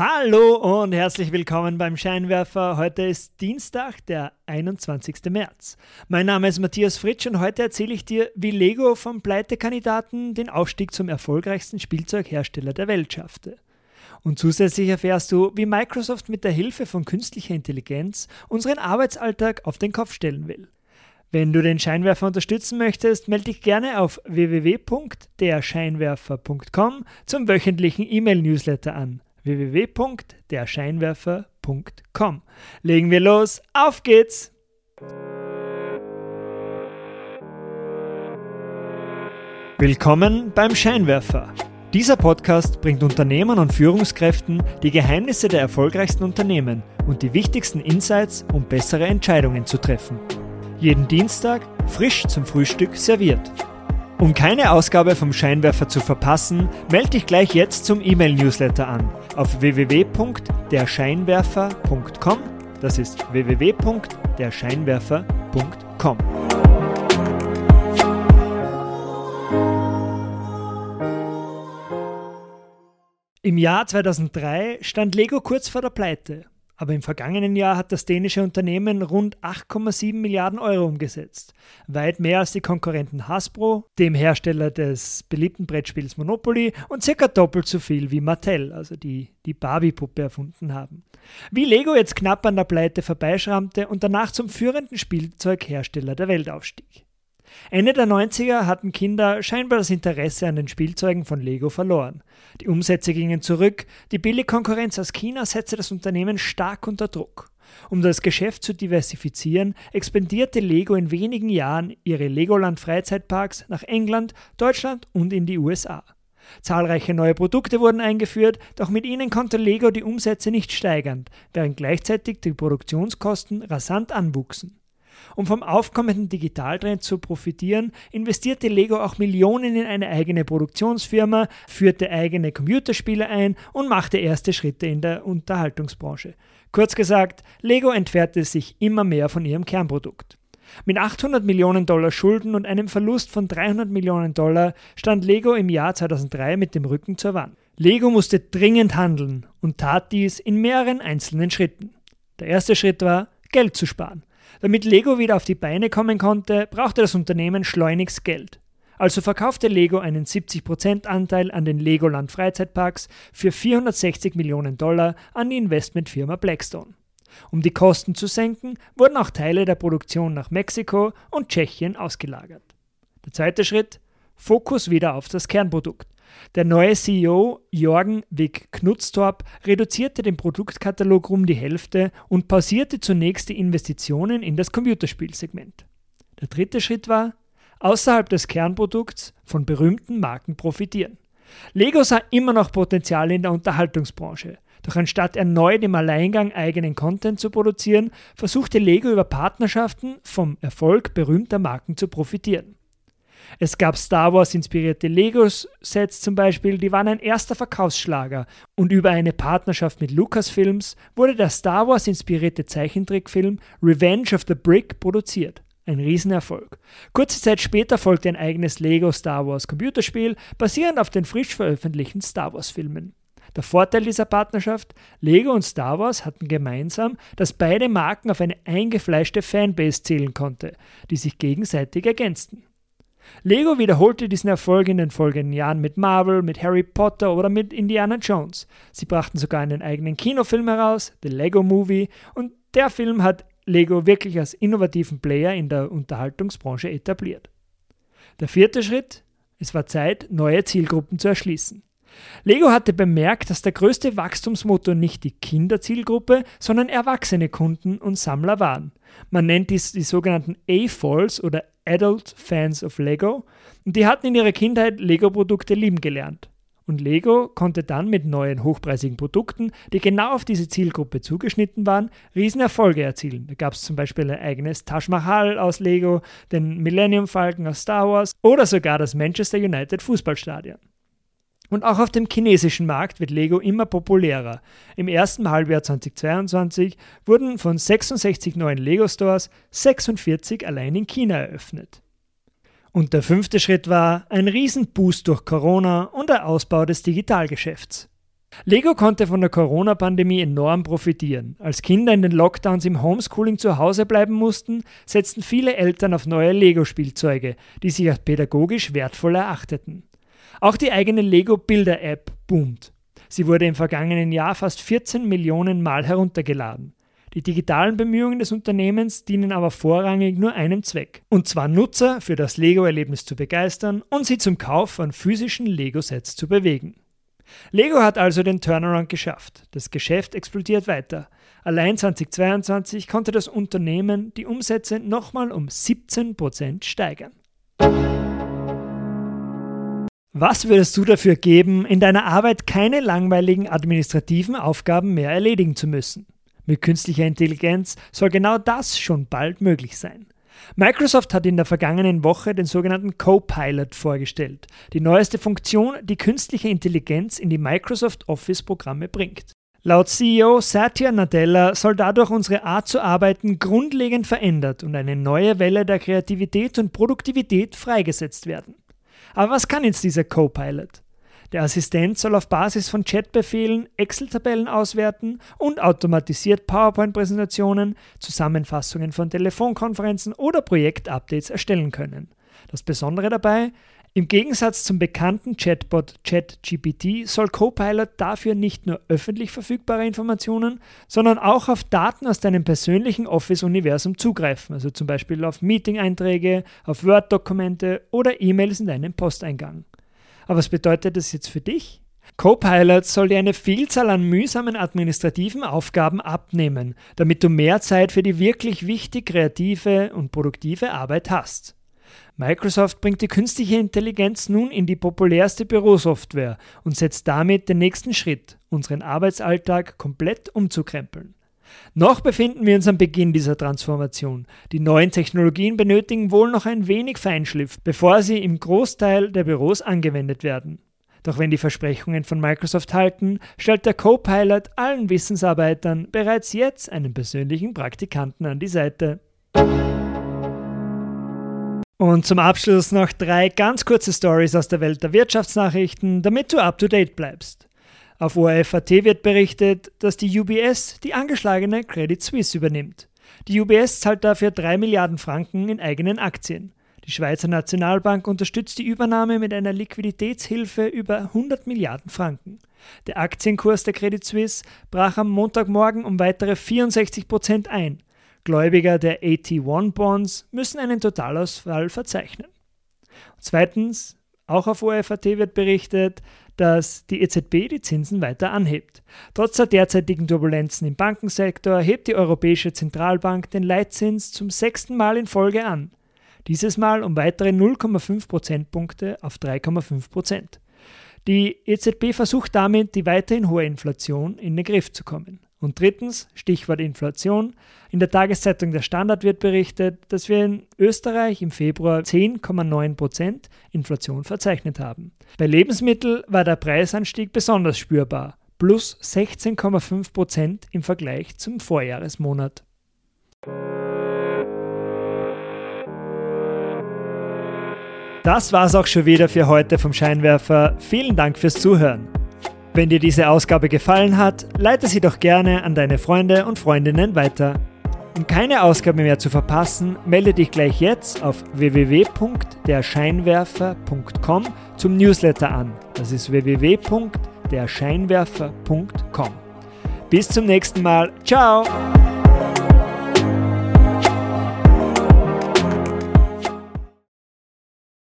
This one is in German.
Hallo und herzlich willkommen beim Scheinwerfer. Heute ist Dienstag, der 21. März. Mein Name ist Matthias Fritsch und heute erzähle ich dir, wie Lego vom Pleitekandidaten den Aufstieg zum erfolgreichsten Spielzeughersteller der Welt schaffte. Und zusätzlich erfährst du, wie Microsoft mit der Hilfe von künstlicher Intelligenz unseren Arbeitsalltag auf den Kopf stellen will. Wenn du den Scheinwerfer unterstützen möchtest, melde dich gerne auf www.derscheinwerfer.com zum wöchentlichen E-Mail-Newsletter an www.derscheinwerfer.com. Legen wir los, auf geht's! Willkommen beim Scheinwerfer. Dieser Podcast bringt Unternehmern und Führungskräften die Geheimnisse der erfolgreichsten Unternehmen und die wichtigsten Insights, um bessere Entscheidungen zu treffen. Jeden Dienstag frisch zum Frühstück serviert. Um keine Ausgabe vom Scheinwerfer zu verpassen, melde dich gleich jetzt zum E-Mail-Newsletter an auf www.derscheinwerfer.com. Das ist www.derscheinwerfer.com. Im Jahr 2003 stand Lego kurz vor der Pleite. Aber im vergangenen Jahr hat das dänische Unternehmen rund 8,7 Milliarden Euro umgesetzt. Weit mehr als die Konkurrenten Hasbro, dem Hersteller des beliebten Brettspiels Monopoly und circa doppelt so viel wie Mattel, also die die Barbie-Puppe erfunden haben. Wie Lego jetzt knapp an der Pleite vorbeischrammte und danach zum führenden Spielzeughersteller der Welt aufstieg. Ende der 90er hatten Kinder scheinbar das Interesse an den Spielzeugen von Lego verloren. Die Umsätze gingen zurück, die Billigkonkurrenz aus China setzte das Unternehmen stark unter Druck. Um das Geschäft zu diversifizieren, expandierte Lego in wenigen Jahren ihre Legoland Freizeitparks nach England, Deutschland und in die USA. Zahlreiche neue Produkte wurden eingeführt, doch mit ihnen konnte Lego die Umsätze nicht steigern, während gleichzeitig die Produktionskosten rasant anwuchsen. Um vom aufkommenden Digitaltrend zu profitieren, investierte Lego auch Millionen in eine eigene Produktionsfirma, führte eigene Computerspiele ein und machte erste Schritte in der Unterhaltungsbranche. Kurz gesagt, Lego entfernte sich immer mehr von ihrem Kernprodukt. Mit 800 Millionen Dollar Schulden und einem Verlust von 300 Millionen Dollar stand Lego im Jahr 2003 mit dem Rücken zur Wand. Lego musste dringend handeln und tat dies in mehreren einzelnen Schritten. Der erste Schritt war, Geld zu sparen. Damit Lego wieder auf die Beine kommen konnte, brauchte das Unternehmen schleunigst Geld. Also verkaufte Lego einen 70% Anteil an den Legoland Freizeitparks für 460 Millionen Dollar an die Investmentfirma Blackstone. Um die Kosten zu senken, wurden auch Teile der Produktion nach Mexiko und Tschechien ausgelagert. Der zweite Schritt: Fokus wieder auf das Kernprodukt. Der neue CEO Jorgen Wick Knutztorp reduzierte den Produktkatalog um die Hälfte und pausierte zunächst die Investitionen in das Computerspielsegment. Der dritte Schritt war, außerhalb des Kernprodukts von berühmten Marken profitieren. Lego sah immer noch Potenzial in der Unterhaltungsbranche. Doch anstatt erneut im Alleingang eigenen Content zu produzieren, versuchte Lego über Partnerschaften vom Erfolg berühmter Marken zu profitieren. Es gab Star Wars inspirierte Lego-Sets zum Beispiel, die waren ein erster Verkaufsschlager. Und über eine Partnerschaft mit Lucasfilms wurde der Star Wars inspirierte Zeichentrickfilm Revenge of the Brick produziert. Ein Riesenerfolg. Kurze Zeit später folgte ein eigenes Lego Star Wars Computerspiel, basierend auf den frisch veröffentlichten Star Wars Filmen. Der Vorteil dieser Partnerschaft, Lego und Star Wars hatten gemeinsam, dass beide Marken auf eine eingefleischte Fanbase zählen konnte, die sich gegenseitig ergänzten. Lego wiederholte diesen Erfolg in den folgenden Jahren mit Marvel, mit Harry Potter oder mit Indiana Jones. Sie brachten sogar einen eigenen Kinofilm heraus, The Lego Movie, und der Film hat Lego wirklich als innovativen Player in der Unterhaltungsbranche etabliert. Der vierte Schritt, es war Zeit, neue Zielgruppen zu erschließen. Lego hatte bemerkt, dass der größte Wachstumsmotor nicht die Kinderzielgruppe, sondern erwachsene Kunden und Sammler waren. Man nennt dies die sogenannten A-Falls oder Adult Fans of Lego und die hatten in ihrer Kindheit Lego-Produkte lieben gelernt. Und Lego konnte dann mit neuen hochpreisigen Produkten, die genau auf diese Zielgruppe zugeschnitten waren, Riesenerfolge erzielen. Da gab es zum Beispiel ein eigenes Taj Mahal aus Lego, den Millennium Falcon aus Star Wars oder sogar das Manchester United Fußballstadion. Und auch auf dem chinesischen Markt wird Lego immer populärer. Im ersten Halbjahr 2022 wurden von 66 neuen Lego-Stores 46 allein in China eröffnet. Und der fünfte Schritt war ein Riesenboost durch Corona und der Ausbau des Digitalgeschäfts. Lego konnte von der Corona-Pandemie enorm profitieren. Als Kinder in den Lockdowns im Homeschooling zu Hause bleiben mussten, setzten viele Eltern auf neue Lego-Spielzeuge, die sich als pädagogisch wertvoll erachteten. Auch die eigene Lego-Bilder-App boomt. Sie wurde im vergangenen Jahr fast 14 Millionen Mal heruntergeladen. Die digitalen Bemühungen des Unternehmens dienen aber vorrangig nur einem Zweck, und zwar Nutzer für das Lego-Erlebnis zu begeistern und sie zum Kauf von physischen Lego-Sets zu bewegen. Lego hat also den Turnaround geschafft. Das Geschäft explodiert weiter. Allein 2022 konnte das Unternehmen die Umsätze nochmal um 17% steigern. Was würdest du dafür geben, in deiner Arbeit keine langweiligen administrativen Aufgaben mehr erledigen zu müssen? Mit künstlicher Intelligenz soll genau das schon bald möglich sein. Microsoft hat in der vergangenen Woche den sogenannten Copilot vorgestellt, die neueste Funktion, die künstliche Intelligenz in die Microsoft Office-Programme bringt. Laut CEO Satya Nadella soll dadurch unsere Art zu arbeiten grundlegend verändert und eine neue Welle der Kreativität und Produktivität freigesetzt werden. Aber was kann jetzt dieser Copilot? Der Assistent soll auf Basis von Chatbefehlen Excel-Tabellen auswerten und automatisiert PowerPoint-Präsentationen, Zusammenfassungen von Telefonkonferenzen oder Projektupdates erstellen können. Das Besondere dabei, im Gegensatz zum bekannten Chatbot ChatGPT soll Copilot dafür nicht nur öffentlich verfügbare Informationen, sondern auch auf Daten aus deinem persönlichen Office-Universum zugreifen, also zum Beispiel auf Meeting-Einträge, auf Word-Dokumente oder E-Mails in deinem Posteingang. Aber was bedeutet das jetzt für dich? Copilot soll dir eine Vielzahl an mühsamen administrativen Aufgaben abnehmen, damit du mehr Zeit für die wirklich wichtig kreative und produktive Arbeit hast. Microsoft bringt die künstliche Intelligenz nun in die populärste Bürosoftware und setzt damit den nächsten Schritt, unseren Arbeitsalltag komplett umzukrempeln. Noch befinden wir uns am Beginn dieser Transformation. Die neuen Technologien benötigen wohl noch ein wenig Feinschliff, bevor sie im Großteil der Büros angewendet werden. Doch wenn die Versprechungen von Microsoft halten, stellt der Copilot allen Wissensarbeitern bereits jetzt einen persönlichen Praktikanten an die Seite. Und zum Abschluss noch drei ganz kurze Stories aus der Welt der Wirtschaftsnachrichten, damit du up to date bleibst. Auf ORF.at wird berichtet, dass die UBS die angeschlagene Credit Suisse übernimmt. Die UBS zahlt dafür 3 Milliarden Franken in eigenen Aktien. Die Schweizer Nationalbank unterstützt die Übernahme mit einer Liquiditätshilfe über 100 Milliarden Franken. Der Aktienkurs der Credit Suisse brach am Montagmorgen um weitere 64 Prozent ein. Gläubiger der AT1-Bonds müssen einen Totalausfall verzeichnen. Zweitens, auch auf ORF.at wird berichtet, dass die EZB die Zinsen weiter anhebt. Trotz der derzeitigen Turbulenzen im Bankensektor hebt die Europäische Zentralbank den Leitzins zum sechsten Mal in Folge an. Dieses Mal um weitere 0,5 Prozentpunkte auf 3,5 Prozent. Die EZB versucht damit, die weiterhin hohe Inflation in den Griff zu kommen. Und drittens, Stichwort Inflation. In der Tageszeitung Der Standard wird berichtet, dass wir in Österreich im Februar 10,9% Inflation verzeichnet haben. Bei Lebensmitteln war der Preisanstieg besonders spürbar, plus 16,5% im Vergleich zum Vorjahresmonat. Das war's auch schon wieder für heute vom Scheinwerfer. Vielen Dank fürs Zuhören. Wenn dir diese Ausgabe gefallen hat, leite sie doch gerne an deine Freunde und Freundinnen weiter. Um keine Ausgabe mehr zu verpassen, melde dich gleich jetzt auf www.derscheinwerfer.com zum Newsletter an. Das ist www.derscheinwerfer.com. Bis zum nächsten Mal. Ciao!